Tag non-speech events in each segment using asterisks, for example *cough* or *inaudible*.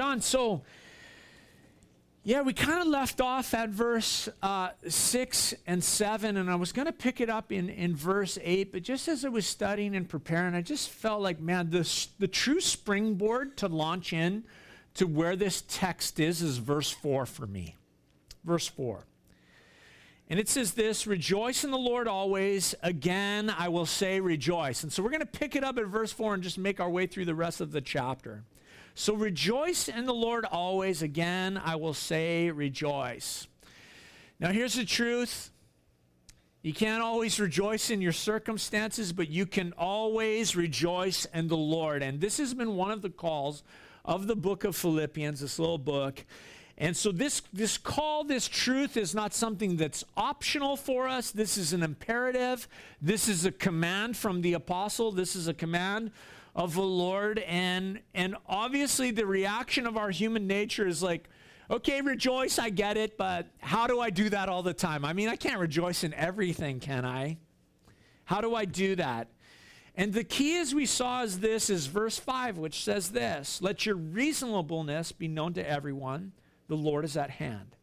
on. So, yeah, we kind of left off at verse uh, 6 and 7, and I was going to pick it up in, in verse 8, but just as I was studying and preparing, I just felt like, man, the, the true springboard to launch in to where this text is is verse 4 for me. Verse 4. And it says this Rejoice in the Lord always. Again, I will say rejoice. And so we're going to pick it up at verse 4 and just make our way through the rest of the chapter. So rejoice in the Lord always. Again, I will say rejoice. Now, here's the truth. You can't always rejoice in your circumstances, but you can always rejoice in the Lord. And this has been one of the calls of the book of Philippians, this little book. And so this this call, this truth is not something that's optional for us. This is an imperative. This is a command from the apostle. This is a command of the Lord. And, and obviously, the reaction of our human nature is like, okay, rejoice, I get it, but how do I do that all the time? I mean, I can't rejoice in everything, can I? How do I do that? And the key, as we saw, is this is verse 5, which says this Let your reasonableness be known to everyone, the Lord is at hand.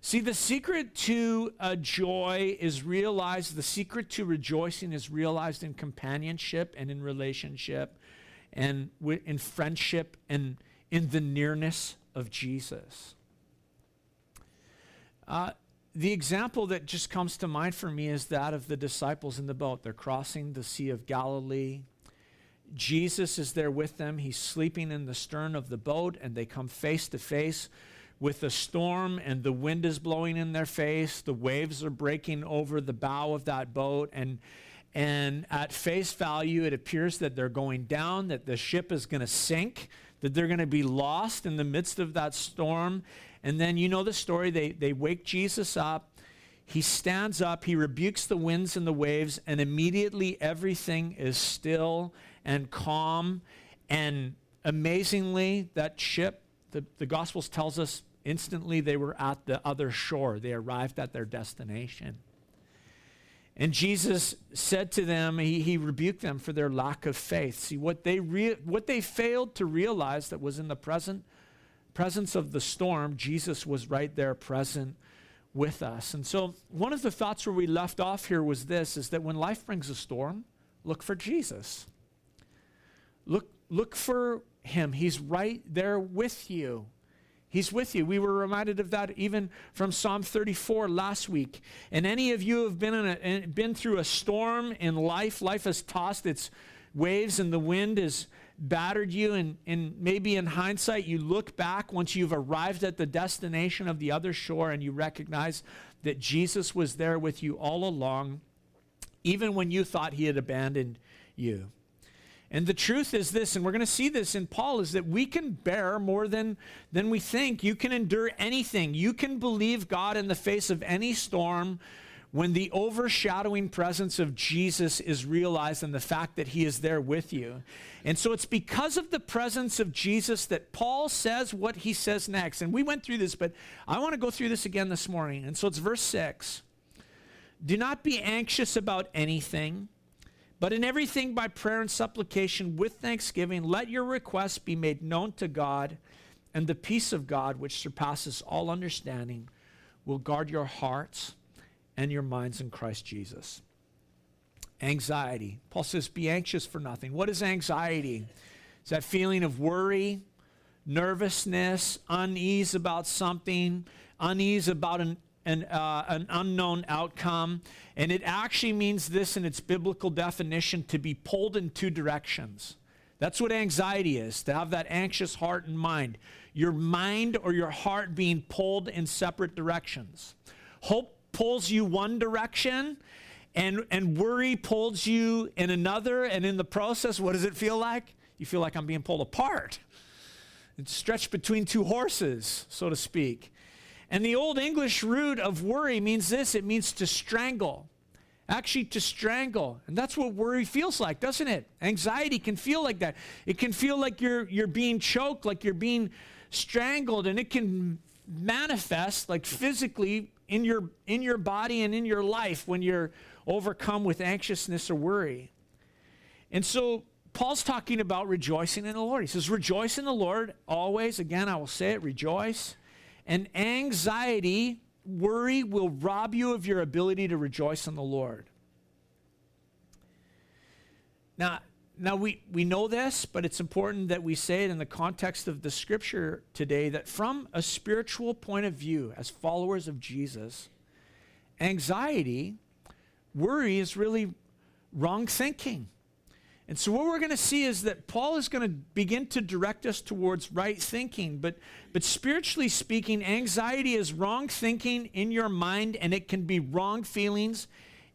See, the secret to a joy is realized, the secret to rejoicing is realized in companionship and in relationship and in friendship and in the nearness of Jesus. Uh, the example that just comes to mind for me is that of the disciples in the boat. They're crossing the Sea of Galilee. Jesus is there with them. He's sleeping in the stern of the boat, and they come face to face with a storm and the wind is blowing in their face, the waves are breaking over the bow of that boat and and at face value it appears that they're going down, that the ship is going to sink, that they're going to be lost in the midst of that storm. And then you know the story, they they wake Jesus up. He stands up, he rebukes the winds and the waves, and immediately everything is still and calm. And amazingly, that ship, the, the Gospels tells us Instantly, they were at the other shore. They arrived at their destination. And Jesus said to them, he, he rebuked them for their lack of faith. See, what they, re- what they failed to realize that was in the present presence of the storm, Jesus was right there present with us. And so one of the thoughts where we left off here was this is that when life brings a storm, look for Jesus. Look, look for him. He's right there with you. He's with you. We were reminded of that even from Psalm 34 last week. And any of you have been, in a, been through a storm in life, life has tossed its waves and the wind has battered you. And, and maybe in hindsight, you look back once you've arrived at the destination of the other shore and you recognize that Jesus was there with you all along, even when you thought he had abandoned you. And the truth is this, and we're going to see this in Paul, is that we can bear more than, than we think. You can endure anything. You can believe God in the face of any storm when the overshadowing presence of Jesus is realized and the fact that he is there with you. And so it's because of the presence of Jesus that Paul says what he says next. And we went through this, but I want to go through this again this morning. And so it's verse 6. Do not be anxious about anything but in everything by prayer and supplication with thanksgiving, let your requests be made known to God, and the peace of God, which surpasses all understanding, will guard your hearts and your minds in Christ Jesus. Anxiety. Paul says, Be anxious for nothing. What is anxiety? It's that feeling of worry, nervousness, unease about something, unease about an an, uh, an unknown outcome. And it actually means this in its biblical definition to be pulled in two directions. That's what anxiety is, to have that anxious heart and mind. Your mind or your heart being pulled in separate directions. Hope pulls you one direction, and, and worry pulls you in another. And in the process, what does it feel like? You feel like I'm being pulled apart. It's stretched between two horses, so to speak. And the Old English root of worry means this it means to strangle. Actually, to strangle. And that's what worry feels like, doesn't it? Anxiety can feel like that. It can feel like you're, you're being choked, like you're being strangled, and it can manifest like physically in your, in your body and in your life when you're overcome with anxiousness or worry. And so Paul's talking about rejoicing in the Lord. He says, Rejoice in the Lord always. Again, I will say it, rejoice. And anxiety, worry will rob you of your ability to rejoice in the Lord. Now, now we, we know this, but it's important that we say it in the context of the scripture today that from a spiritual point of view, as followers of Jesus, anxiety, worry is really wrong thinking. And so, what we're going to see is that Paul is going to begin to direct us towards right thinking. But, but spiritually speaking, anxiety is wrong thinking in your mind, and it can be wrong feelings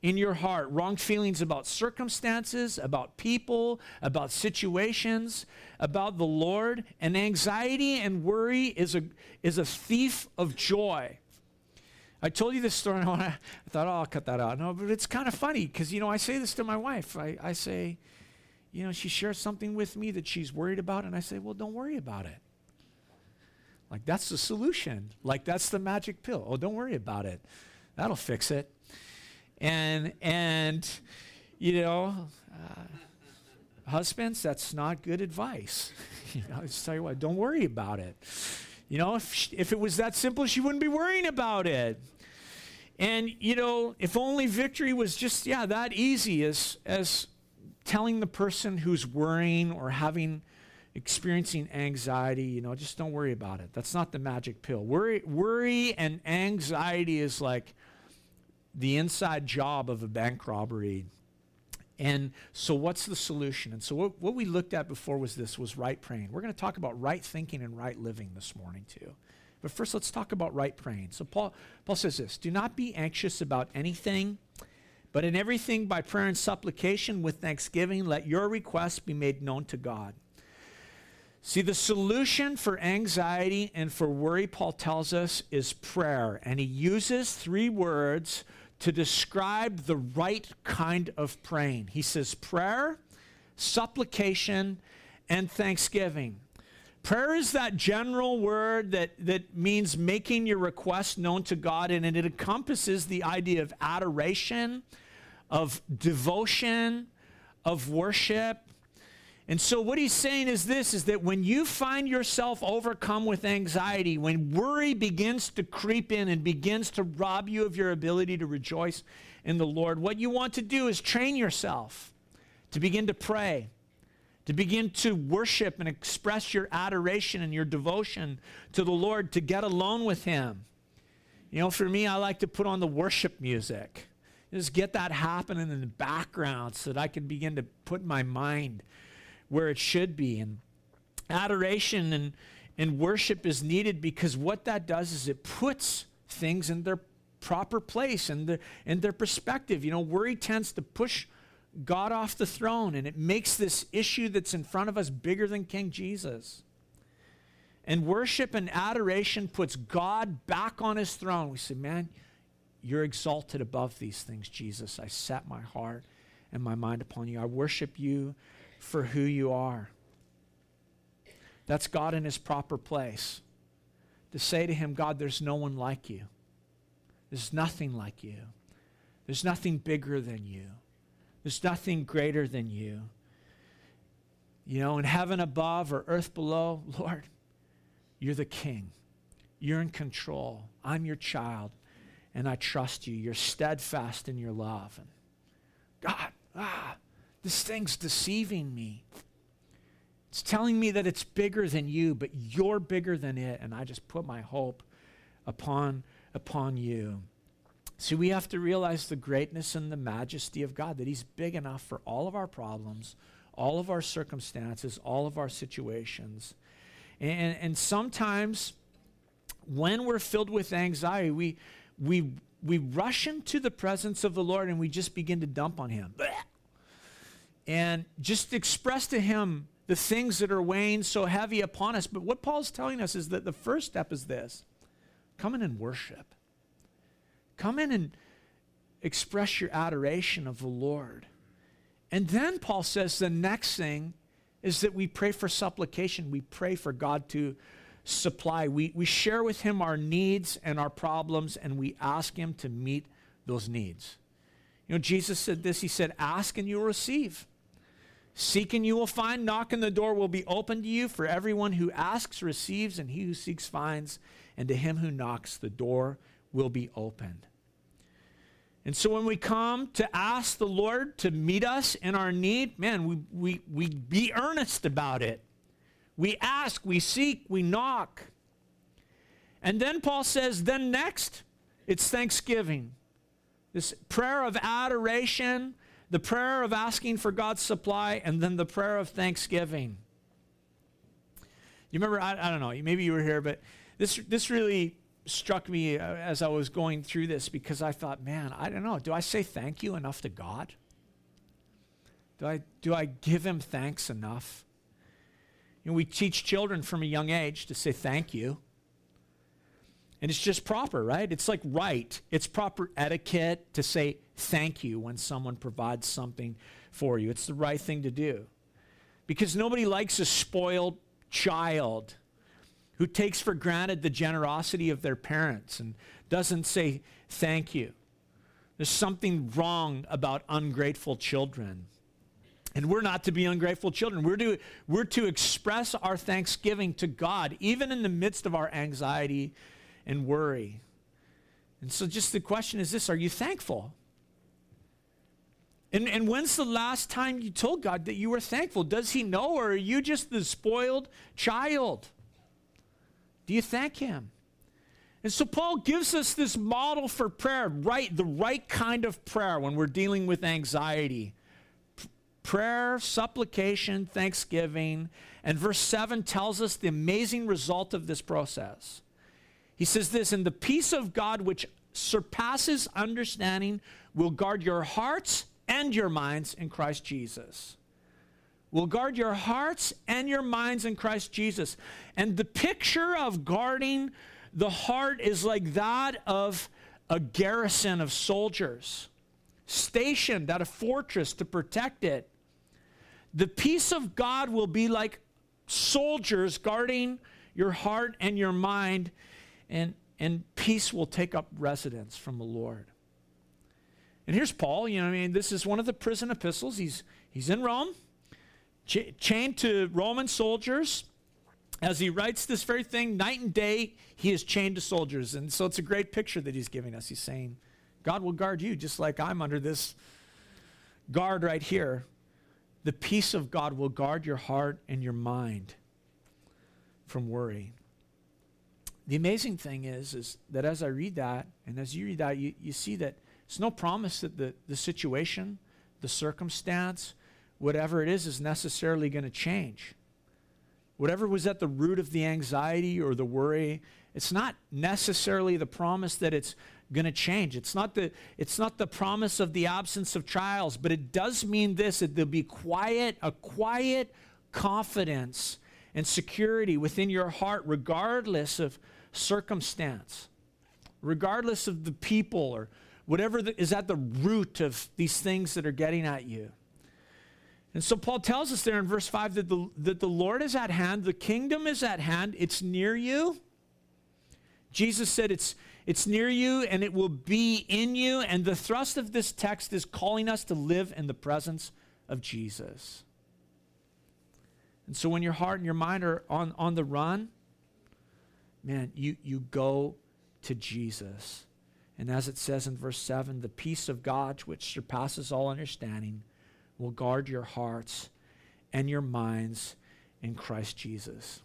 in your heart. Wrong feelings about circumstances, about people, about situations, about the Lord. And anxiety and worry is a, is a thief of joy. I told you this story, and *laughs* I thought, oh, I'll cut that out. No, but it's kind of funny because, you know, I say this to my wife. I, I say, you know, she shares something with me that she's worried about, and I say, well, don't worry about it. Like, that's the solution. Like, that's the magic pill. Oh, don't worry about it. That'll fix it. And, and you know, uh, husbands, that's not good advice. *laughs* you know, I just tell you what, don't worry about it. You know, if, she, if it was that simple, she wouldn't be worrying about it. And, you know, if only victory was just, yeah, that easy as, as telling the person who's worrying or having experiencing anxiety, you know, just don't worry about it. That's not the magic pill. Worry, worry and anxiety is like the inside job of a bank robbery. And so what's the solution? And so what, what we looked at before was this was right praying. We're going to talk about right thinking and right living this morning too. But first let's talk about right praying. So Paul Paul says this, do not be anxious about anything but in everything, by prayer and supplication with thanksgiving, let your requests be made known to God. See, the solution for anxiety and for worry, Paul tells us, is prayer. And he uses three words to describe the right kind of praying. He says prayer, supplication, and thanksgiving. Prayer is that general word that, that means making your request known to God, and it encompasses the idea of adoration of devotion, of worship. And so what he's saying is this is that when you find yourself overcome with anxiety, when worry begins to creep in and begins to rob you of your ability to rejoice in the Lord, what you want to do is train yourself to begin to pray, to begin to worship and express your adoration and your devotion to the Lord, to get alone with him. You know, for me, I like to put on the worship music. Just get that happening in the background so that I can begin to put my mind where it should be. And adoration and, and worship is needed because what that does is it puts things in their proper place and the, in their perspective. You know, worry tends to push God off the throne and it makes this issue that's in front of us bigger than King Jesus. And worship and adoration puts God back on his throne. We say, man, you're exalted above these things, Jesus. I set my heart and my mind upon you. I worship you for who you are. That's God in his proper place. To say to him, God, there's no one like you. There's nothing like you. There's nothing bigger than you. There's nothing greater than you. You know, in heaven above or earth below, *laughs* Lord, you're the king. You're in control. I'm your child and I trust you. You're steadfast in your love. And God, ah, this thing's deceiving me. It's telling me that it's bigger than you, but you're bigger than it, and I just put my hope upon upon you. See, we have to realize the greatness and the majesty of God, that He's big enough for all of our problems, all of our circumstances, all of our situations. And, and sometimes when we're filled with anxiety, we, we, we rush into the presence of the Lord and we just begin to dump on Him. And just express to Him the things that are weighing so heavy upon us. But what Paul's telling us is that the first step is this come in and worship. Come in and express your adoration of the Lord. And then Paul says the next thing is that we pray for supplication. We pray for God to supply. We, we share with him our needs and our problems, and we ask him to meet those needs. You know, Jesus said this He said, Ask and you'll receive. Seek and you will find, knock and the door will be opened to you. For everyone who asks receives, and he who seeks finds, and to him who knocks the door will be opened. And so when we come to ask the Lord to meet us in our need, man, we, we, we be earnest about it. We ask, we seek, we knock. And then Paul says, then next, it's thanksgiving. This prayer of adoration, the prayer of asking for God's supply, and then the prayer of thanksgiving. You remember, I, I don't know, maybe you were here, but this, this really struck me uh, as I was going through this because I thought, man, I don't know. Do I say thank you enough to God? Do I, do I give him thanks enough? You know, we teach children from a young age to say thank you. And it's just proper, right? It's like right. It's proper etiquette to say thank you when someone provides something for you. It's the right thing to do. Because nobody likes a spoiled child who takes for granted the generosity of their parents and doesn't say thank you. There's something wrong about ungrateful children. And we're not to be ungrateful children. We're to, we're to express our thanksgiving to God, even in the midst of our anxiety and worry. And so, just the question is this Are you thankful? And, and when's the last time you told God that you were thankful? Does He know, or are you just the spoiled child? Do you thank Him? And so Paul gives us this model for prayer, right? The right kind of prayer when we're dealing with anxiety. Prayer, supplication, thanksgiving. And verse 7 tells us the amazing result of this process. He says this, and the peace of God which surpasses understanding will guard your hearts and your minds in Christ Jesus will guard your hearts and your minds in Christ Jesus. And the picture of guarding the heart is like that of a garrison of soldiers stationed at a fortress to protect it. The peace of God will be like soldiers guarding your heart and your mind, and, and peace will take up residence from the Lord. And here's Paul, you know, I mean, this is one of the prison epistles. He's, he's in Rome ch- chained to Roman soldiers. As he writes this very thing, night and day, he is chained to soldiers. And so it's a great picture that he's giving us. He's saying, God will guard you just like I'm under this guard right here. The peace of God will guard your heart and your mind from worry. The amazing thing is, is that as I read that, and as you read that, you, you see that it's no promise that the, the situation, the circumstance, whatever it is is necessarily going to change. Whatever was at the root of the anxiety or the worry, it's not necessarily the promise that it's going to change. It's not the it's not the promise of the absence of trials, but it does mean this that there'll be quiet, a quiet confidence and security within your heart regardless of circumstance. Regardless of the people or whatever the, is at the root of these things that are getting at you. And so Paul tells us there in verse 5 that the, that the Lord is at hand, the kingdom is at hand, it's near you. Jesus said it's, it's near you and it will be in you. And the thrust of this text is calling us to live in the presence of Jesus. And so when your heart and your mind are on, on the run, man, you, you go to Jesus. And as it says in verse 7, the peace of God, which surpasses all understanding, will guard your hearts and your minds in Christ Jesus.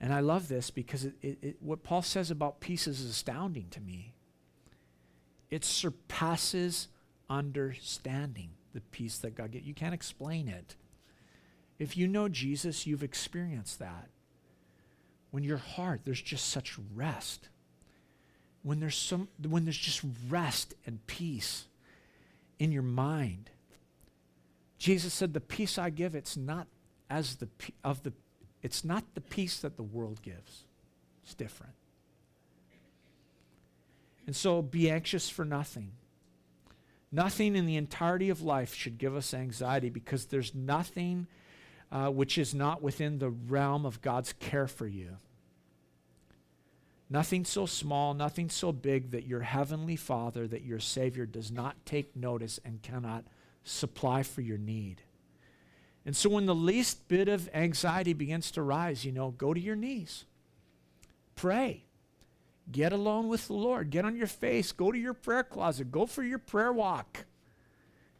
And I love this because it, it, it, what Paul says about peace is astounding to me. It surpasses understanding the peace that God gives. You can't explain it. If you know Jesus, you've experienced that. When your heart, there's just such rest. When there's some when there's just rest and peace in your mind. Jesus said, "The peace I give, it's not as the of the it's not the peace that the world gives. It's different." And so be anxious for nothing. Nothing in the entirety of life should give us anxiety because there's nothing uh, which is not within the realm of God's care for you. Nothing so small, nothing so big that your heavenly Father, that your Savior does not take notice and cannot supply for your need. And so when the least bit of anxiety begins to rise, you know, go to your knees. Pray. Get alone with the Lord. Get on your face. Go to your prayer closet. Go for your prayer walk.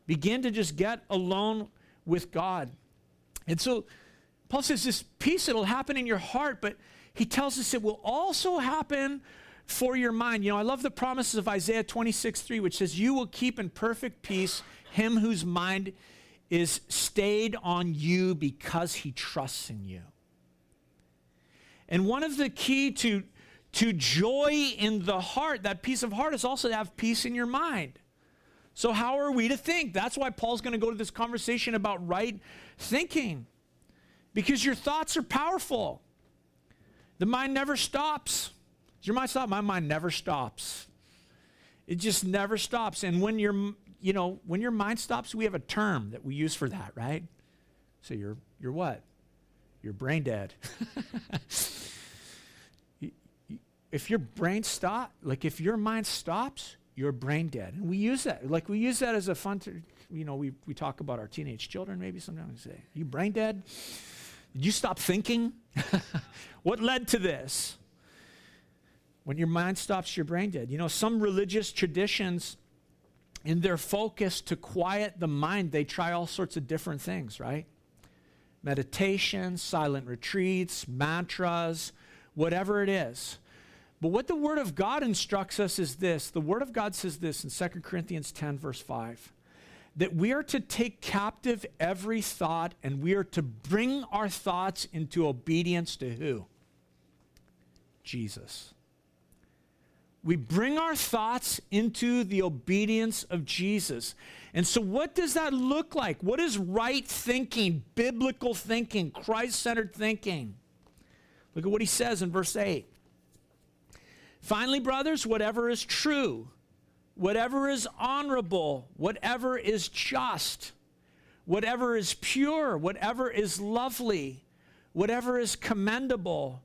Begin to just get alone with God. And so Paul says this peace, it'll happen in your heart, but he tells us it will also happen for your mind. You know, I love the promises of Isaiah 26 3, which says, You will keep in perfect peace him whose mind is stayed on you because he trusts in you. And one of the key to, to joy in the heart, that peace of heart, is also to have peace in your mind. So, how are we to think? That's why Paul's going to go to this conversation about right thinking, because your thoughts are powerful. The mind never stops. Does your mind stop? My mind never stops. It just never stops. And when your, you know, when your mind stops, we have a term that we use for that, right? So you're, you're what? You're brain dead. *laughs* if your brain stop, like if your mind stops, you're brain dead. And we use that. Like we use that as a fun, to, you know, we, we talk about our teenage children maybe sometimes. We say, you brain dead? Did you stop thinking? *laughs* what led to this? When your mind stops, your brain dead. You know, some religious traditions, in their focus to quiet the mind, they try all sorts of different things, right? Meditation, silent retreats, mantras, whatever it is. But what the Word of God instructs us is this the Word of God says this in 2 Corinthians 10, verse 5 that we are to take captive every thought and we are to bring our thoughts into obedience to who? Jesus. We bring our thoughts into the obedience of Jesus. And so, what does that look like? What is right thinking, biblical thinking, Christ centered thinking? Look at what he says in verse 8. Finally, brothers, whatever is true, whatever is honorable, whatever is just, whatever is pure, whatever is lovely, whatever is commendable,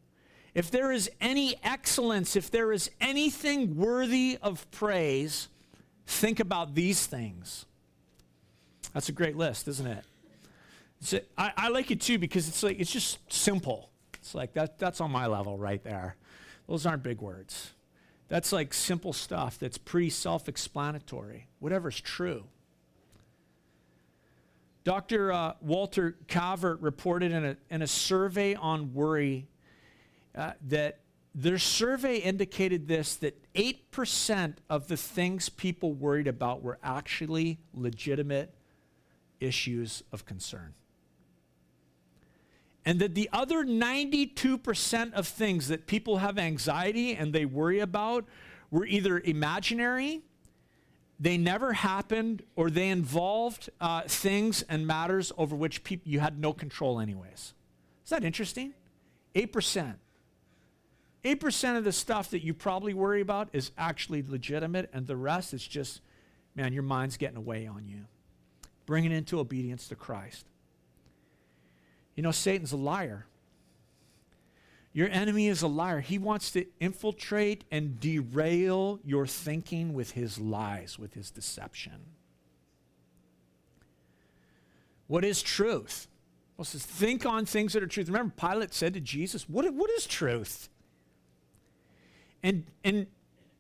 if there is any excellence, if there is anything worthy of praise, think about these things. That's a great list, isn't it? I, like it too because it's like it's just simple. It's like that, that's on my level right there. Those aren't big words. That's like simple stuff that's pretty self explanatory, whatever's true. Dr. Uh, Walter Cavert reported in a, in a survey on worry uh, that their survey indicated this that 8% of the things people worried about were actually legitimate issues of concern. And that the other 92% of things that people have anxiety and they worry about were either imaginary, they never happened, or they involved uh, things and matters over which peop- you had no control, anyways. Is that interesting? 8%. 8% of the stuff that you probably worry about is actually legitimate, and the rest is just, man, your mind's getting away on you. Bring it into obedience to Christ. You know, Satan's a liar. Your enemy is a liar. He wants to infiltrate and derail your thinking with his lies, with his deception. What is truth? Well, it says, think on things that are truth. Remember, Pilate said to Jesus, What, what is truth? And, and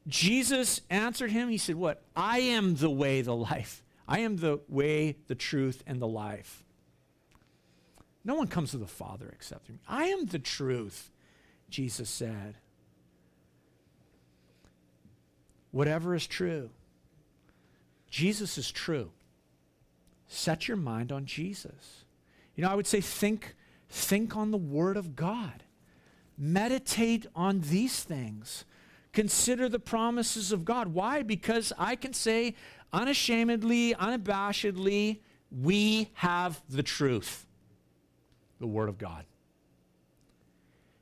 Jesus answered him, He said, What? I am the way, the life. I am the way, the truth, and the life. No one comes to the Father except through me. I am the truth, Jesus said. Whatever is true, Jesus is true. Set your mind on Jesus. You know, I would say think, think on the Word of God. Meditate on these things. Consider the promises of God. Why? Because I can say unashamedly, unabashedly, we have the truth the Word of God.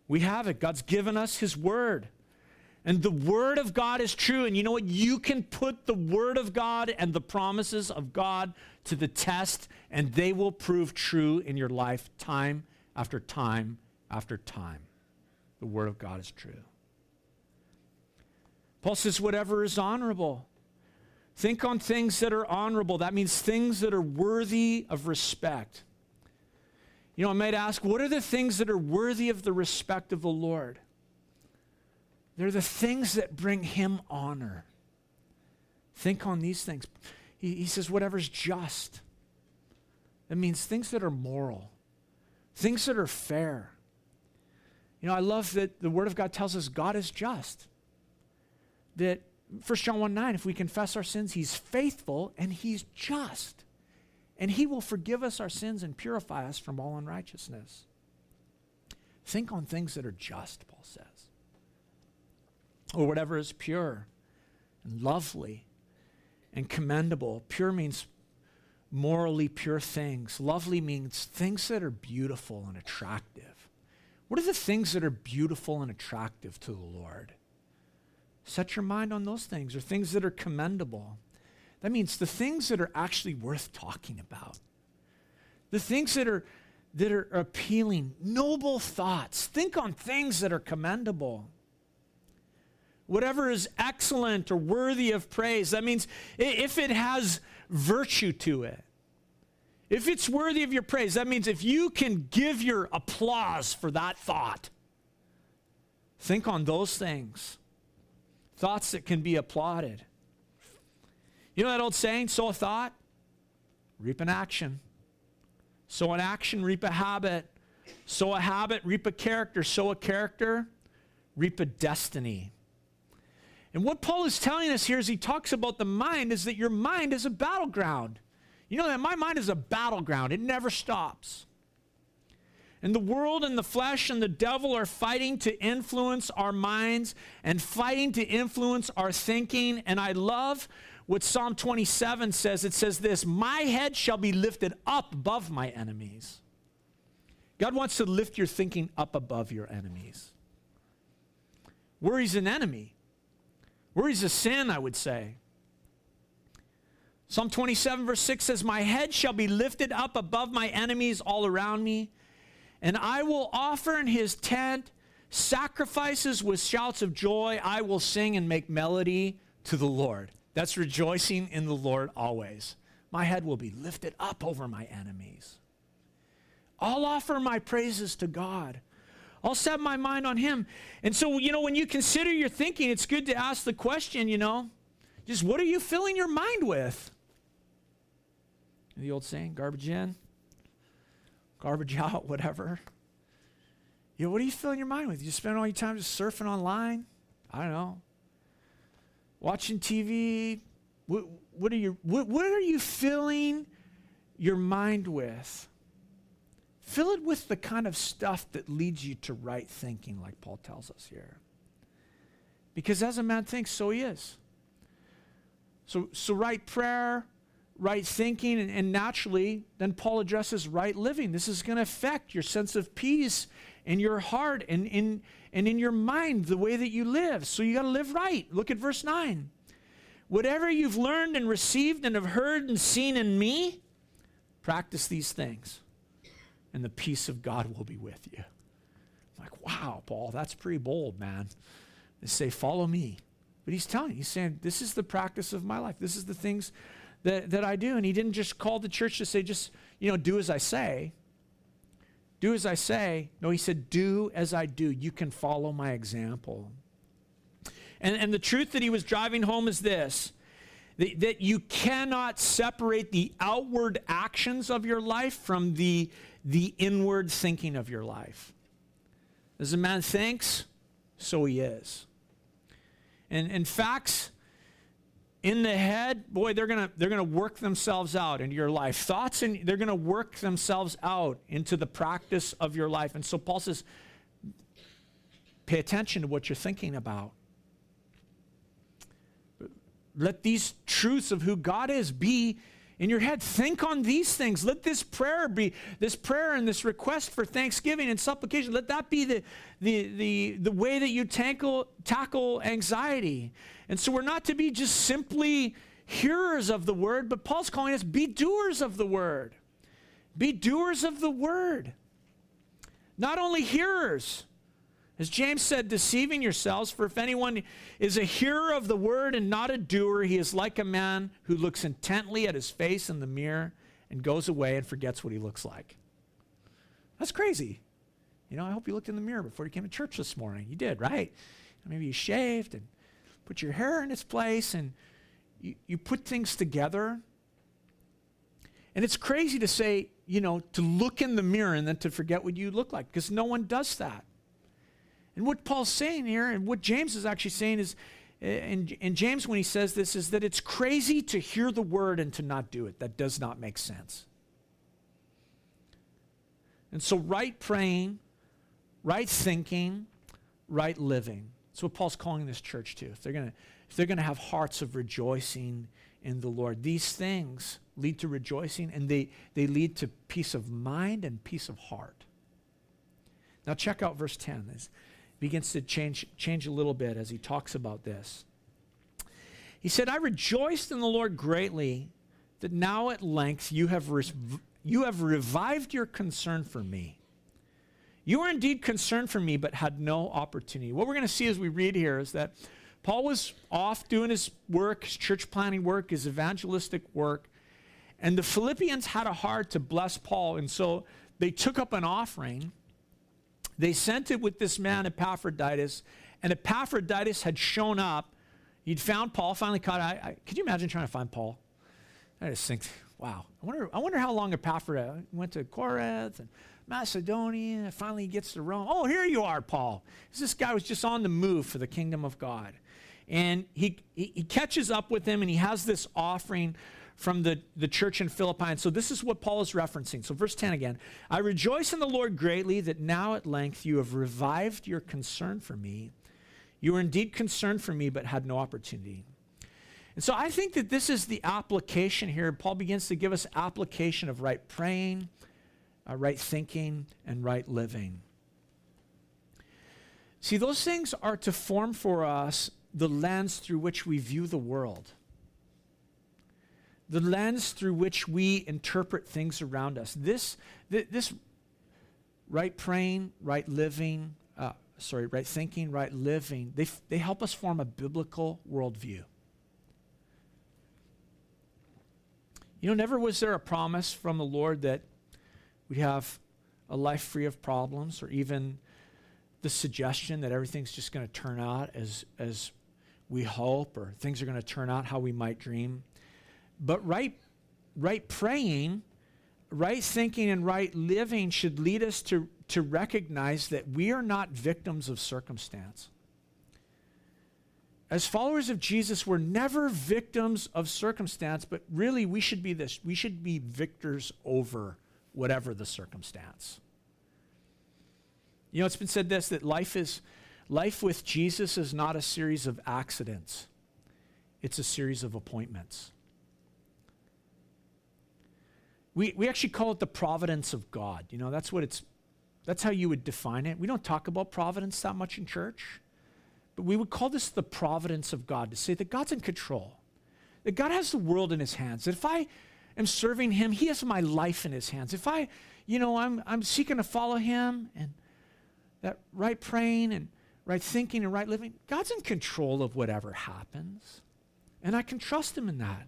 We have it. God's given us His Word. And the Word of God is true. And you know what? You can put the Word of God and the promises of God to the test, and they will prove true in your life time after time after time. The Word of God is true. Paul says, whatever is honorable. Think on things that are honorable. That means things that are worthy of respect. You know, I might ask, what are the things that are worthy of the respect of the Lord? They're the things that bring him honor. Think on these things. He, he says, whatever's just. That means things that are moral, things that are fair. You know, I love that the Word of God tells us God is just. That 1 John 1 9, if we confess our sins, He's faithful and He's just. And He will forgive us our sins and purify us from all unrighteousness. Think on things that are just, Paul says. Or whatever is pure and lovely and commendable. Pure means morally pure things. Lovely means things that are beautiful and attractive. What are the things that are beautiful and attractive to the Lord? Set your mind on those things, or things that are commendable. That means the things that are actually worth talking about. The things that are that are appealing, noble thoughts. Think on things that are commendable whatever is excellent or worthy of praise. That means if it has virtue to it, if it's worthy of your praise, that means if you can give your applause for that thought, think on those things. Thoughts that can be applauded. You know that old saying, sow a thought, reap an action. Sow an action, reap a habit. Sow a habit, reap a character. Sow a character, reap a destiny. And what Paul is telling us here as he talks about the mind is that your mind is a battleground. You know that my mind is a battleground, it never stops. And the world and the flesh and the devil are fighting to influence our minds and fighting to influence our thinking. And I love what Psalm 27 says. It says this My head shall be lifted up above my enemies. God wants to lift your thinking up above your enemies. Worry's an enemy. Worry's a sin, I would say. Psalm 27, verse 6 says, My head shall be lifted up above my enemies all around me, and I will offer in his tent sacrifices with shouts of joy. I will sing and make melody to the Lord. That's rejoicing in the Lord always. My head will be lifted up over my enemies. I'll offer my praises to God. I'll set my mind on Him. And so, you know, when you consider your thinking, it's good to ask the question, you know, just what are you filling your mind with? The old saying, garbage in, garbage *laughs* out, whatever. You know, what are you filling your mind with? You spend all your time just surfing online? I don't know. Watching TV? What, what are you what, what are you filling your mind with? Fill it with the kind of stuff that leads you to right thinking, like Paul tells us here. Because as a man thinks, so he is. So, so right prayer, right thinking, and, and naturally, then Paul addresses right living. This is going to affect your sense of peace in your heart and in, and in your mind, the way that you live. So you got to live right. Look at verse 9. Whatever you've learned and received and have heard and seen in me, practice these things and the peace of God will be with you. I'm like, wow, Paul, that's pretty bold, man. They say, follow me. But he's telling, you, he's saying, this is the practice of my life. This is the things that, that I do. And he didn't just call the church to say, just, you know, do as I say. Do as I say. No, he said, do as I do. You can follow my example. And, and the truth that he was driving home is this that, that you cannot separate the outward actions of your life from the the inward thinking of your life. As a man thinks, so he is. And, and facts in the head, boy, they're gonna they're gonna work themselves out into your life. Thoughts and they're gonna work themselves out into the practice of your life. And so Paul says, pay attention to what you're thinking about. Let these truths of who God is be in your head. Think on these things. Let this prayer be, this prayer and this request for thanksgiving and supplication, let that be the, the, the, the way that you tackle, tackle anxiety. And so we're not to be just simply hearers of the word, but Paul's calling us be doers of the word. Be doers of the word. Not only hearers. As James said, deceiving yourselves, for if anyone is a hearer of the word and not a doer, he is like a man who looks intently at his face in the mirror and goes away and forgets what he looks like. That's crazy. You know, I hope you looked in the mirror before you came to church this morning. You did, right? Maybe you shaved and put your hair in its place and you, you put things together. And it's crazy to say, you know, to look in the mirror and then to forget what you look like because no one does that. And what Paul's saying here, and what James is actually saying is, and, eh, and James, when he says this, is that it's crazy to hear the word and to not do it. That does not make sense. And so, right praying, right thinking, right living. That's what Paul's calling this church to. If they're going to if they're going to have hearts of rejoicing in the Lord, these things lead to rejoicing and they, they lead to peace of mind and peace of heart. Now, check out verse 10. It begins to change, change a little bit as he talks about this. He said, I rejoiced in the Lord greatly that now at length you have, you have revived your concern for me. You were indeed concerned for me, but had no opportunity. What we're going to see as we read here is that Paul was off doing his work, his church planning work, his evangelistic work, and the Philippians had a heart to bless Paul, and so they took up an offering. They sent it with this man, Epaphroditus, and Epaphroditus had shown up. He'd found Paul, finally caught. I, I, could you imagine trying to find Paul? I just think, wow. I wonder, I wonder how long Epaphroditus went to Corinth and Macedonia. Finally, gets to Rome. Oh, here you are, Paul. This guy was just on the move for the kingdom of God. And he, he, he catches up with him and he has this offering from the, the church in Philippi. And so this is what Paul is referencing. So, verse 10 again I rejoice in the Lord greatly that now at length you have revived your concern for me. You were indeed concerned for me, but had no opportunity. And so I think that this is the application here. Paul begins to give us application of right praying, uh, right thinking, and right living. See, those things are to form for us the lens through which we view the world, the lens through which we interpret things around us. This, th- this right praying, right living, uh, sorry, right thinking, right living, they, f- they help us form a biblical worldview. You know, never was there a promise from the Lord that we have a life free of problems or even the suggestion that everything's just going to turn out as, as we hope or things are going to turn out how we might dream. But right, right praying, right thinking, and right living should lead us to, to recognize that we are not victims of circumstance. As followers of Jesus, we're never victims of circumstance, but really we should be this. We should be victors over whatever the circumstance. You know, it's been said this that life is Life with Jesus is not a series of accidents, it's a series of appointments. We, we actually call it the providence of God. You know, that's what it's, that's how you would define it. We don't talk about providence that much in church, but we would call this the providence of God to say that God's in control, that God has the world in his hands, that if I am serving him, he has my life in his hands. If I, you know, I'm, I'm seeking to follow him and that right praying and right thinking and right living, God's in control of whatever happens. And I can trust Him in that.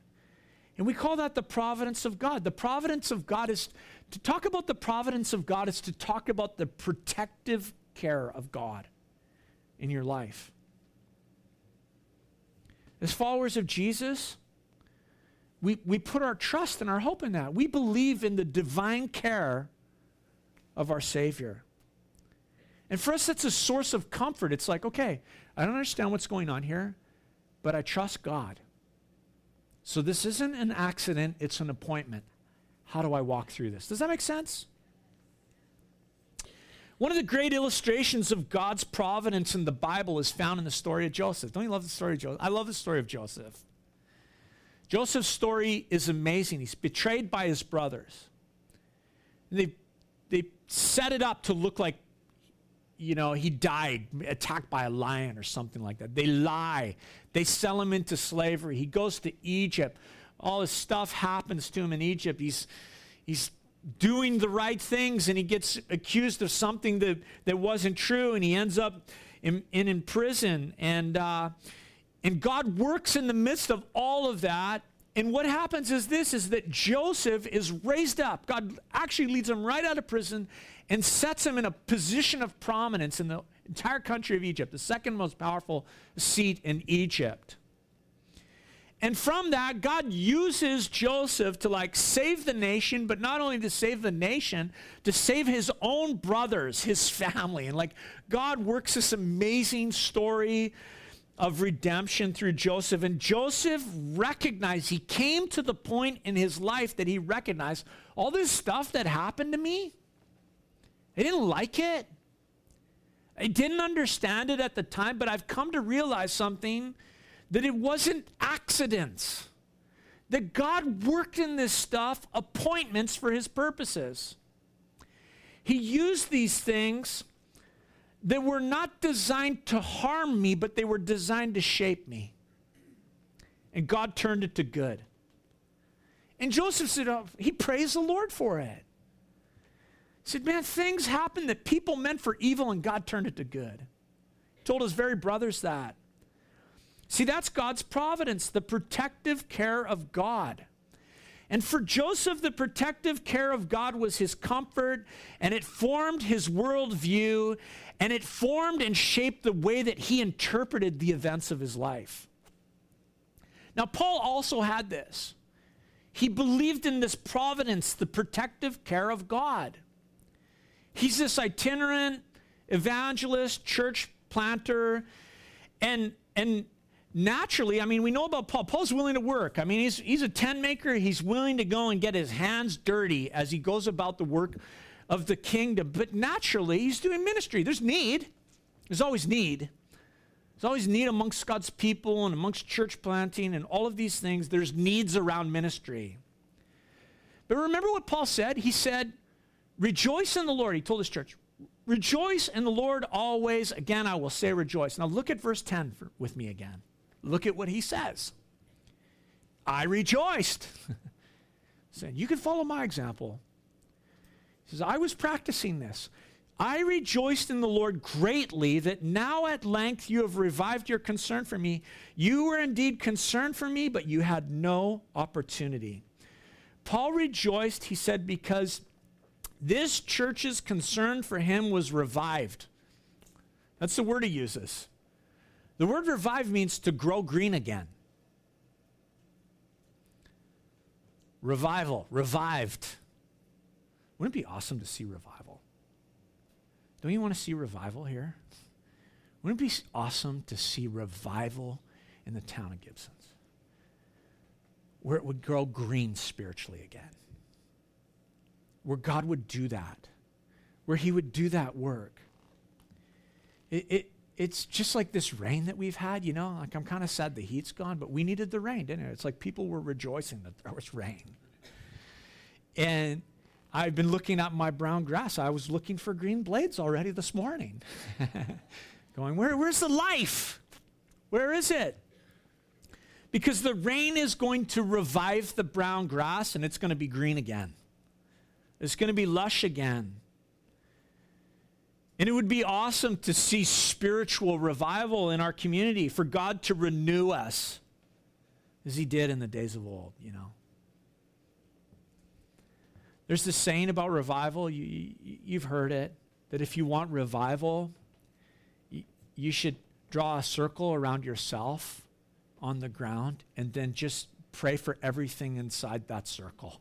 And we call that the providence of God. The providence of God is to talk about the providence of God is to talk about the protective care of God in your life. As followers of Jesus, we, we put our trust and our hope in that. We believe in the divine care of our Savior. And for us, that's a source of comfort. It's like, okay, I don't understand what's going on here, but I trust God. So this isn't an accident, it's an appointment. How do I walk through this? Does that make sense? One of the great illustrations of God's providence in the Bible is found in the story of Joseph. Don't you love the story of Joseph? I love the story of Joseph. Joseph's story is amazing. He's betrayed by his brothers. They, they set it up to look like you know, he died attacked by a lion or something like that. They lie. They sell him into slavery. He goes to Egypt. All this stuff happens to him in Egypt. He's, he's doing the right things and he gets accused of something that, that wasn't true and he ends up in, in, in prison. And, uh, and God works in the midst of all of that And what happens is this is that Joseph is raised up. God actually leads him right out of prison and sets him in a position of prominence in the entire country of Egypt, the second most powerful seat in Egypt. And from that, God uses Joseph to like save the nation, but not only to save the nation, to save his own brothers, his *laughs* family. And like God works this amazing story of redemption through Joseph. And Joseph recognized, he came to the point in his life that he recognized all this stuff that happened to me. I didn't like it. I didn't understand it at the time, but I've come to realize something that it wasn't accidents. That God worked in this stuff appointments for his purposes. He used these things that were not designed to harm me, but they were designed to shape me. And God turned it to good. And Joseph said, oh, he praised the Lord for it. He said, Man, things happen that people meant for evil and God turned it to good. He told his very brothers that. See, that's God's providence, the protective care of God. And for Joseph, the protective care of God was his comfort, and it formed his worldview, and it formed and shaped the way that he interpreted the events of his life. Now, Paul also had this. He believed in this providence, the protective care of God. He's this itinerant evangelist, church planter, and, and naturally, I mean, we know about Paul. Paul's willing to work. I mean, he's, he's a tent maker. He's willing to go and get his hands dirty as he goes about the work of the kingdom. But naturally, he's doing ministry. There's need. There's always need. There's always need amongst God's people and amongst church planting and all of these things. There's needs around ministry. But remember what Paul said? He said, Rejoice in the Lord. He told his church, Rejoice in the Lord always. Again, I will say rejoice. Now look at verse 10 for, with me again. Look at what he says. I rejoiced. *laughs* Saying, you can follow my example. He says, I was practicing this. I rejoiced in the Lord greatly that now at length you have revived your concern for me. You were indeed concerned for me, but you had no opportunity. Paul rejoiced, he said, because this church's concern for him was revived. That's the word he uses. The word revive means to grow green again. Revival, revived. Wouldn't it be awesome to see revival? Don't you want to see revival here? Wouldn't it be awesome to see revival in the town of Gibsons? Where it would grow green spiritually again. Where God would do that. Where He would do that work. It, it, it's just like this rain that we've had, you know, like I'm kind of sad the heat's gone, but we needed the rain, didn't it? It's like people were rejoicing that there was rain. And I've been looking at my brown grass. I was looking for green blades already this morning. *laughs* Going, Where, where's the life? Where is it? Because the rain is going to revive the brown grass and it's going to be green again. It's going to be lush again. And it would be awesome to see spiritual revival in our community, for God to renew us as He did in the days of old, you know. There's this saying about revival, you, you, have heard it, that if you want revival, you, you should draw a circle around yourself on the ground and then just pray for everything inside that circle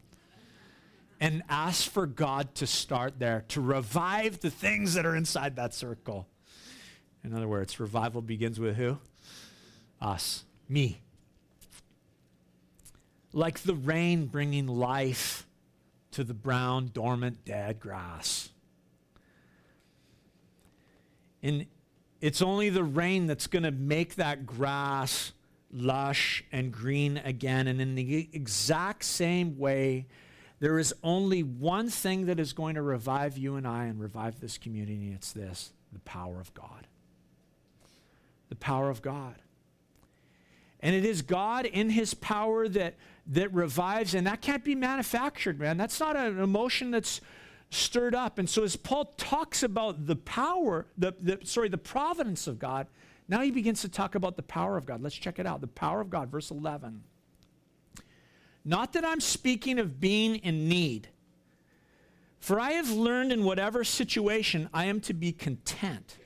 and ask for God to start there, to revive the things that are inside that circle. In other words, revival begins with who? Us, me. Like the rain bringing life to the brown, dormant, dead grass. And it's only the rain that's going to make that grass lush and green again. And in the exact same way, there is only one thing that is going to revive you and I and revive this community, and it's this the power of God. The power of God. And it is God in his power that, that revives, and that can't be manufactured, man. That's not an emotion that's stirred up. And so as Paul talks about the power, the, the sorry, the providence of God, now he begins to talk about the power of God. Let's check it out. The power of God, verse 11. Not that I'm speaking of being in need. For I have learned in whatever situation I am to be content.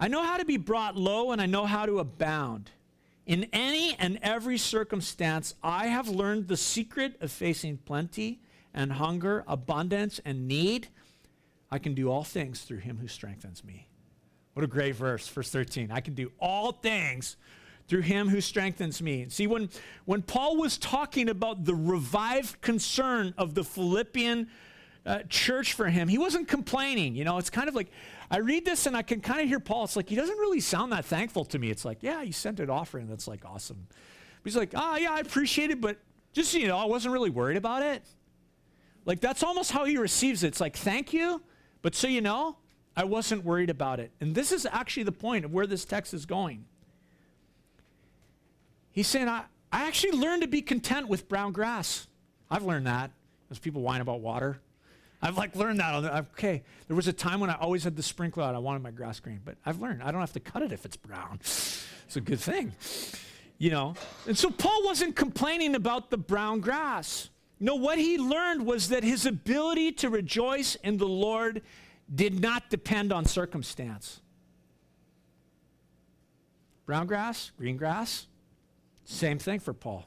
I know how to be brought low and I know how to abound. In any and every circumstance, I have learned the secret of facing plenty and hunger, abundance and need. I can do all things through him who strengthens me. What a great verse, verse 13. I can do all things through him who strengthens me. See, when, when Paul was talking about the revived concern of the Philippian uh, church for him. He wasn't complaining. You know, it's kind of like I read this and I can kind of hear Paul. It's like he doesn't really sound that thankful to me. It's like, yeah, he sent an offering. That's like awesome. But he's like, ah, oh, yeah, I appreciate it, but just so you know, I wasn't really worried about it. Like that's almost how he receives it. It's like, thank you, but so you know, I wasn't worried about it. And this is actually the point of where this text is going. He's saying, I, I actually learned to be content with brown grass. I've learned that. As people whine about water. I've like learned that. Okay, there was a time when I always had the sprinkler out. I wanted my grass green, but I've learned I don't have to cut it if it's brown. It's a good thing, you know. And so Paul wasn't complaining about the brown grass. No, what he learned was that his ability to rejoice in the Lord did not depend on circumstance. Brown grass, green grass, same thing for Paul.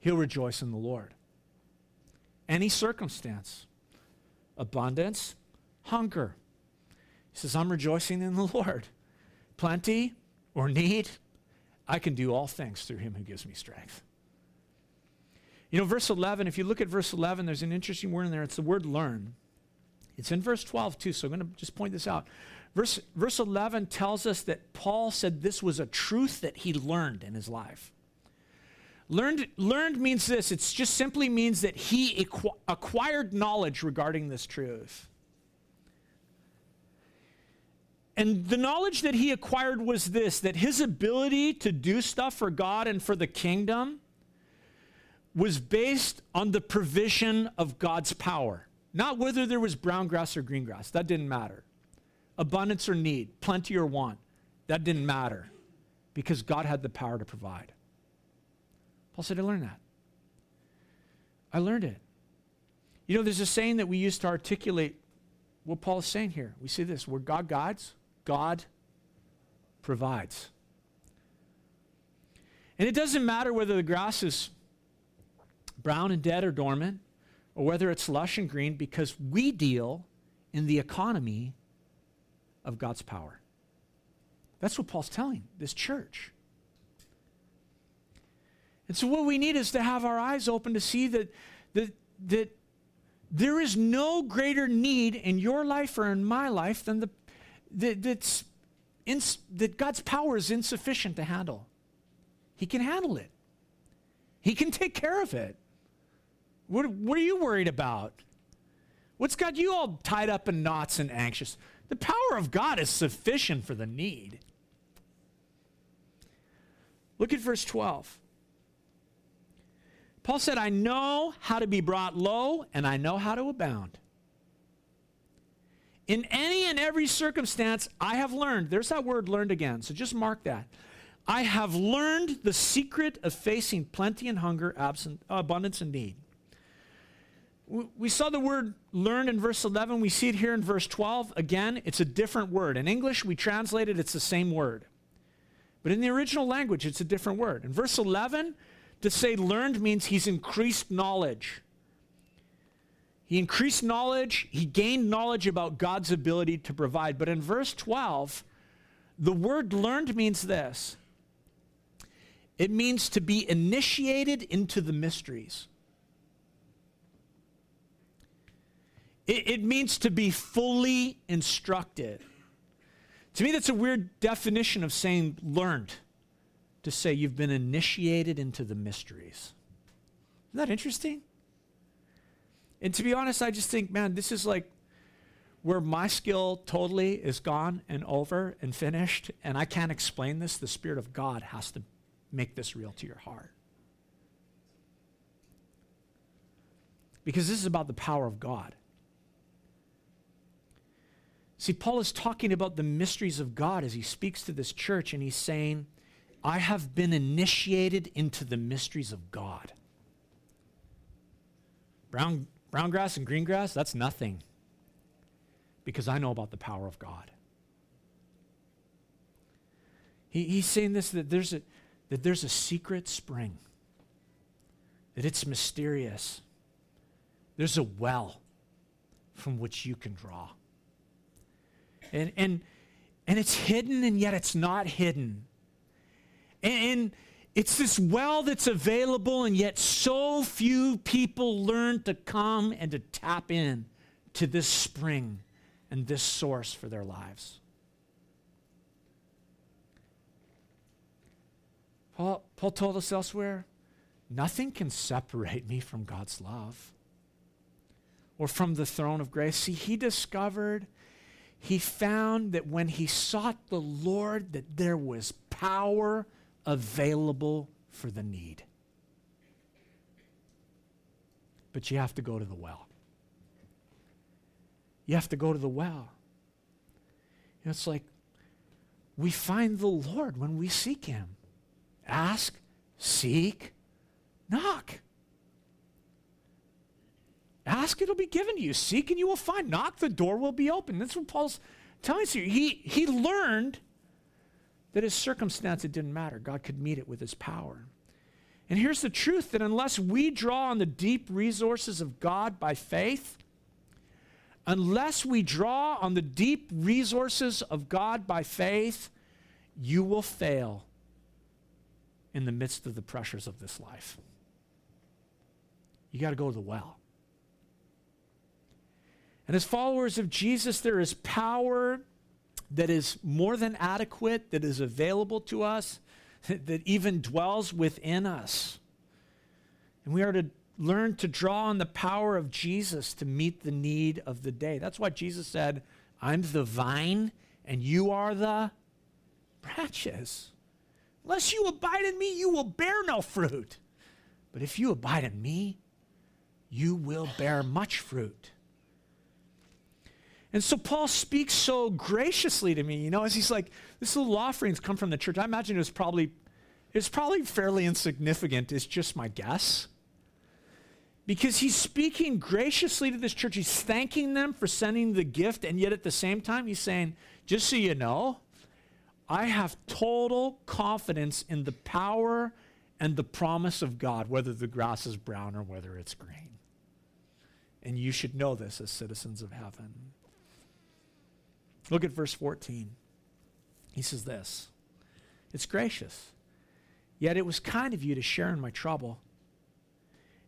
He'll rejoice in the Lord. Any circumstance abundance, hunger. He says, I'm rejoicing in the Lord. Plenty or need, I can do all things through him who gives me strength. You know, verse 11, if you look at verse 11, there's an interesting word in there. It's the word learn. It's in verse 12 too, so I'm going to just point this out. Verse, verse 11 tells us that Paul said this was a truth that he learned in his life. Learned, learned means this it just simply means that he equ- acquired knowledge regarding this truth. And the knowledge that he acquired was this that his ability to do stuff for God and for the kingdom was based on the provision of God's power. Not whether there was brown grass or green grass, that didn't matter. Abundance or need, plenty or want, that didn't matter because God had the power to provide. Paul said, I learned that. I learned it. You know, there's a saying that we use to articulate what Paul is saying here. We say this where God guides, God provides. And it doesn't matter whether the grass is brown and dead or dormant, or whether it's lush and green, because we deal in the economy of God's power. That's what Paul's telling this church. And so, what we need is to have our eyes open to see that, that, that there is no greater need in your life or in my life than the, that, that's ins, that God's power is insufficient to handle. He can handle it, He can take care of it. What, what are you worried about? What's got you all tied up in knots and anxious? The power of God is sufficient for the need. Look at verse 12. Paul said, I know how to be brought low and I know how to abound. In any and every circumstance, I have learned. There's that word learned again, so just mark that. I have learned the secret of facing plenty and hunger, absent, abundance and need. We saw the word learned in verse 11. We see it here in verse 12. Again, it's a different word. In English, we translate it, it's the same word. But in the original language, it's a different word. In verse 11, to say learned means he's increased knowledge. He increased knowledge, he gained knowledge about God's ability to provide. But in verse 12, the word learned means this it means to be initiated into the mysteries. It, it, means to be fully instructed. To me, that's a weird definition of saying learned to say you've been initiated into the mysteries. Isn't that interesting? And to be honest, I just think, man, this is like where my skill totally is gone and over and finished, and I can't explain this. The Spirit of God has to make this real to your heart. Because this is about the power of God. See, Paul is talking about the mysteries of God as he speaks to this church, and he's saying, I have been initiated into the mysteries of God. Brown, brown grass and green grass, that's nothing because I know about the power of God. He, he's saying this that there's, a, that there's a secret spring, that it's mysterious. There's a well from which you can draw. And, and, and it's hidden, and yet it's not hidden. And, it's this well that's available, and yet so few people learn to come and to tap in to this spring and this source for their lives. Paul, Paul told us elsewhere nothing can separate me from God's love or from the throne of grace. See, he discovered, he found that when he sought the Lord, that there was power available for the need. But you have to go to the well. You have to go to the well. You know, it's like we find the Lord when we seek him. Ask, seek, knock. Ask, it'll be given to you. Seek, and you will find. Knock, the door will be open. That's what Paul's telling us here. He, he learned that his circumstance, it didn't matter. God could meet it with his power. And here's the truth that unless we draw on the deep resources of God by faith, unless we draw on the deep resources of God by faith, you will fail in the midst of the pressures of this life. You got to go to the well. And as followers of Jesus, there is power that is more than adequate, that is available to us, *laughs* that even dwells within us. And we are to learn to draw on the power of Jesus to meet the need of the day. That's why Jesus said, I'm the vine and you are the branches. Unless you abide in me, you will bear no fruit. But if you abide in me, you will bear much fruit. And so Paul speaks so graciously to me, you know, as he's like, this little offering's come from the church. I imagine it was probably, it's probably fairly insignificant, is just my guess. Because he's speaking graciously to this church. He's thanking them for sending the gift, and yet at the same time, he's saying, just so you know, I have total confidence in the power and the promise of God, whether the grass is brown or whether it's green. And you should know this as citizens of heaven. Look at verse 14. He says this It's gracious, yet it was kind of you to share in my trouble.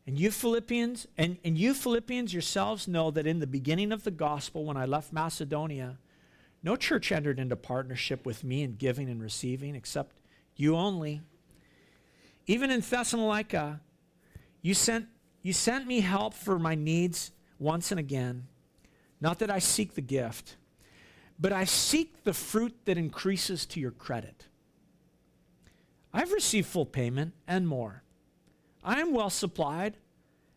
And you Philippians, and, and you Philippians yourselves know that in the beginning of the gospel, when I left Macedonia, no church entered into partnership with me in giving and receiving except you only. Even in Thessalonica, you sent, you sent me help for my needs once and again. Not that I seek the gift but I seek the fruit that increases to your credit. I've received full payment and more. I am well supplied,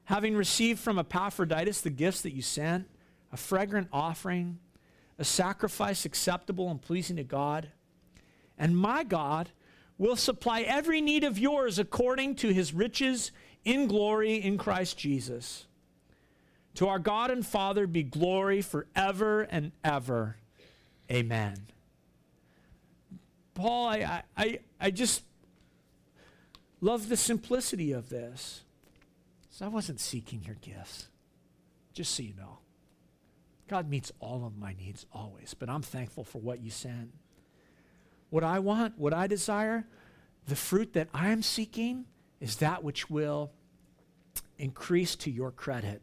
having received from Epaphroditus the gifts that you sent, a fragrant offering, a sacrifice acceptable and pleasing to God. And my God will supply every need of yours according to his riches in glory in Christ Jesus. To our God and Father be glory forever and ever. Amen. Paul, I, I, I just love the simplicity of this. So I wasn't seeking your gifts, just so you know. God meets all of my needs always, but I'm thankful for what you sent. What I want, what I desire, the fruit that I'm seeking is that which will increase to your credit.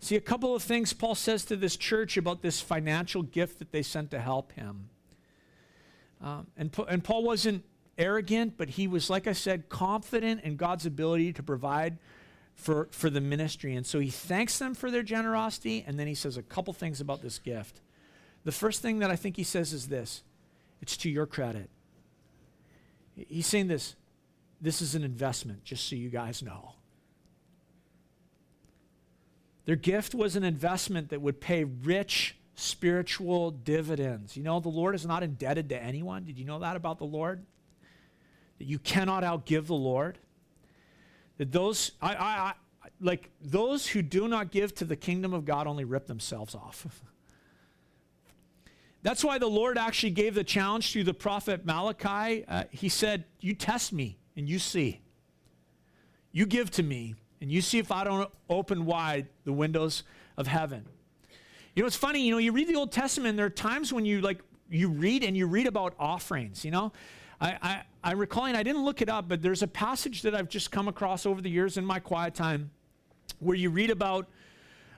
See, a couple of things Paul says to this church about this financial gift that they sent to help him. Um, and, and Paul wasn't arrogant, but he was, like I said, confident in God's ability to provide for, for the ministry. And so he thanks them for their generosity, and then he says a couple things about this gift. The first thing that I think he says is this it's to your credit. He's saying this this is an investment, just so you guys know. Their gift was an investment that would pay rich spiritual dividends. You know, the Lord is not indebted to anyone. Did you know that about the Lord? That you cannot outgive the Lord. That those, I, I, I like those who do not give to the kingdom of God only rip themselves off. *laughs* That's why the Lord actually gave the challenge to the prophet Malachi. Uh, he said, You test me and you see. You give to me and you see if I don't open wide the windows of heaven. You know, it's funny, you know, you read the Old Testament, there are times when you like, you read and you read about offerings, you know. I, I, I'm recalling, I didn't look it up, but there's a passage that I've just come across over the years in my quiet time where you read about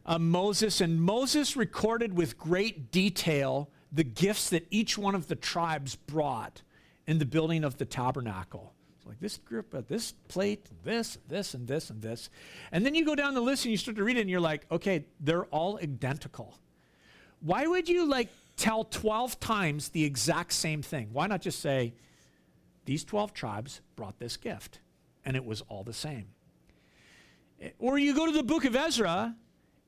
uh, Moses, and Moses recorded with great detail the gifts that each one of the tribes brought in the building of the tabernacle. It's like this group, uh, this plate, this, this, and this, and this. And then you go down the list and you start to read it, and you're like, okay, they're all identical. Why would you like tell 12 times the exact same thing? Why not just say, these 12 tribes brought this gift, and it was all the same? Or you go to the book of Ezra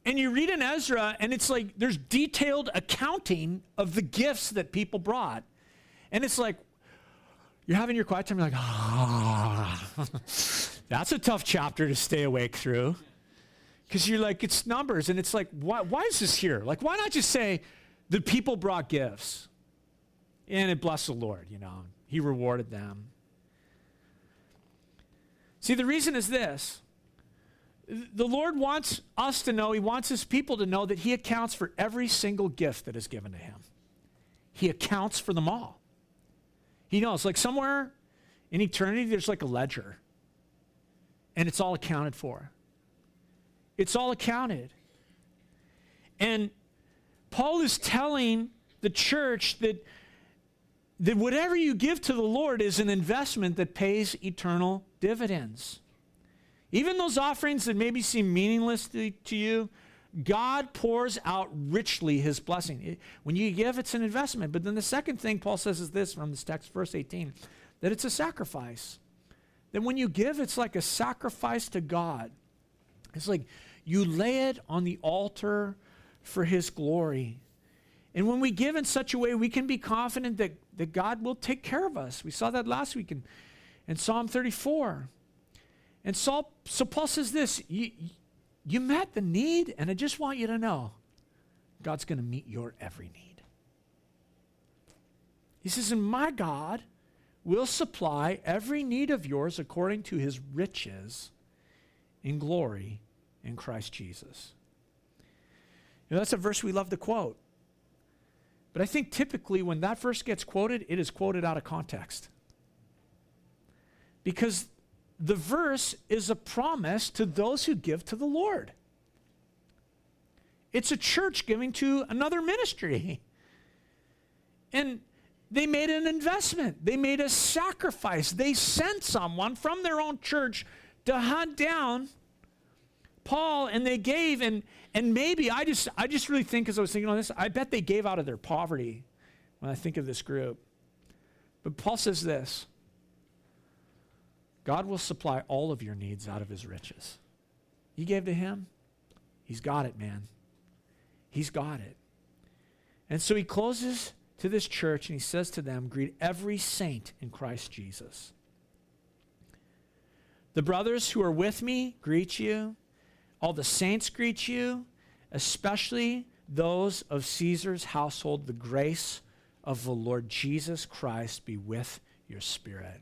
and you read in Ezra, and it's like there's detailed accounting of the gifts that people brought. And it's like, you're having your quiet time, you're like, ah, *laughs* that's a tough chapter to stay awake through. Because you're like, it's numbers, and it's like, why, why is this here? Like, why not just say, the people brought gifts? And it blessed the Lord, you know, He rewarded them. See, the reason is this the Lord wants us to know, He wants His people to know that He accounts for every single gift that is given to Him. He accounts for them all. He knows, like somewhere in eternity, there's like a ledger, and it's all accounted for. It's all accounted. And Paul is telling the church that, that whatever you give to the Lord is an investment that pays eternal dividends. Even those offerings that maybe seem meaningless to, to you, God pours out richly his blessing. When you give, it's an investment. But then the second thing Paul says is this from this text, verse 18, that it's a sacrifice. That when you give, it's like a sacrifice to God. It's like you lay it on the altar for his glory. And when we give in such a way, we can be confident that, that God will take care of us. We saw that last week in, in Psalm 34. And Saul, so Paul says this you, met the need, and I just want you to know God's going to meet your every need. He says, And my God will supply every need of yours according to his riches in glory in Christ Jesus. You know, that's a verse we love to quote. But I think typically when that verse gets quoted, it is quoted out of context. Because the verse is a promise to those who give to the Lord. It's a church giving to another ministry. And they made an investment, they made a sacrifice. They sent someone from their own church to hunt down Paul and they gave and and maybe I just I just really think as I was thinking on this, I bet they gave out of their poverty when I think of this group. But Paul says this God will supply all of your needs out of his riches. You gave to him, he's got it, man. He's got it. And so he closes to this church and he says to them, Greet every saint in Christ Jesus. The brothers who are with me greet you. All the saints greet you, especially those of Caesar's household. The grace of the Lord Jesus Christ be with your spirit.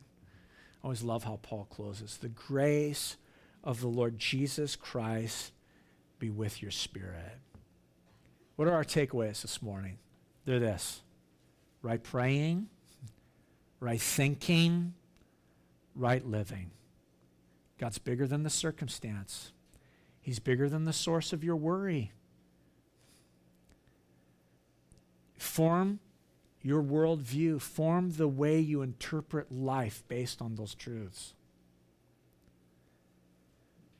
I always love how Paul closes. The grace of the Lord Jesus Christ be with your spirit. What are our takeaways this morning? They're this right praying, right thinking, right living. God's bigger than the circumstance, He's bigger than the source of your worry. Form your worldview, form the way you interpret life based on those truths.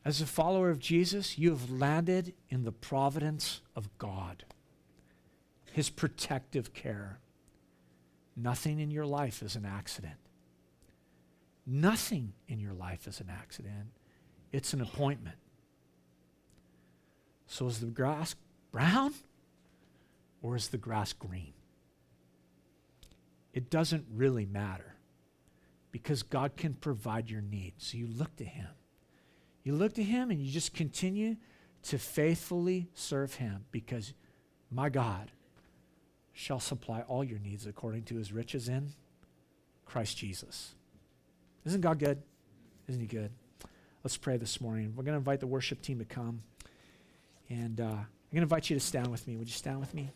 As a follower of Jesus, you have landed in the providence of God, His protective care. Nothing in your life is an accident. Nothing in your life is an accident. It's an appointment. So is the grass brown or is the grass green? It doesn't really matter because God can provide your needs. So you look to Him. You look to Him and you just continue to faithfully serve Him because my God shall supply all your needs according to His riches in Christ Jesus. Isn't God good? Isn't He good? Let's pray this morning. We're going to invite the worship team to come. And uh, I'm going to invite you to stand with me. Would you stand with me?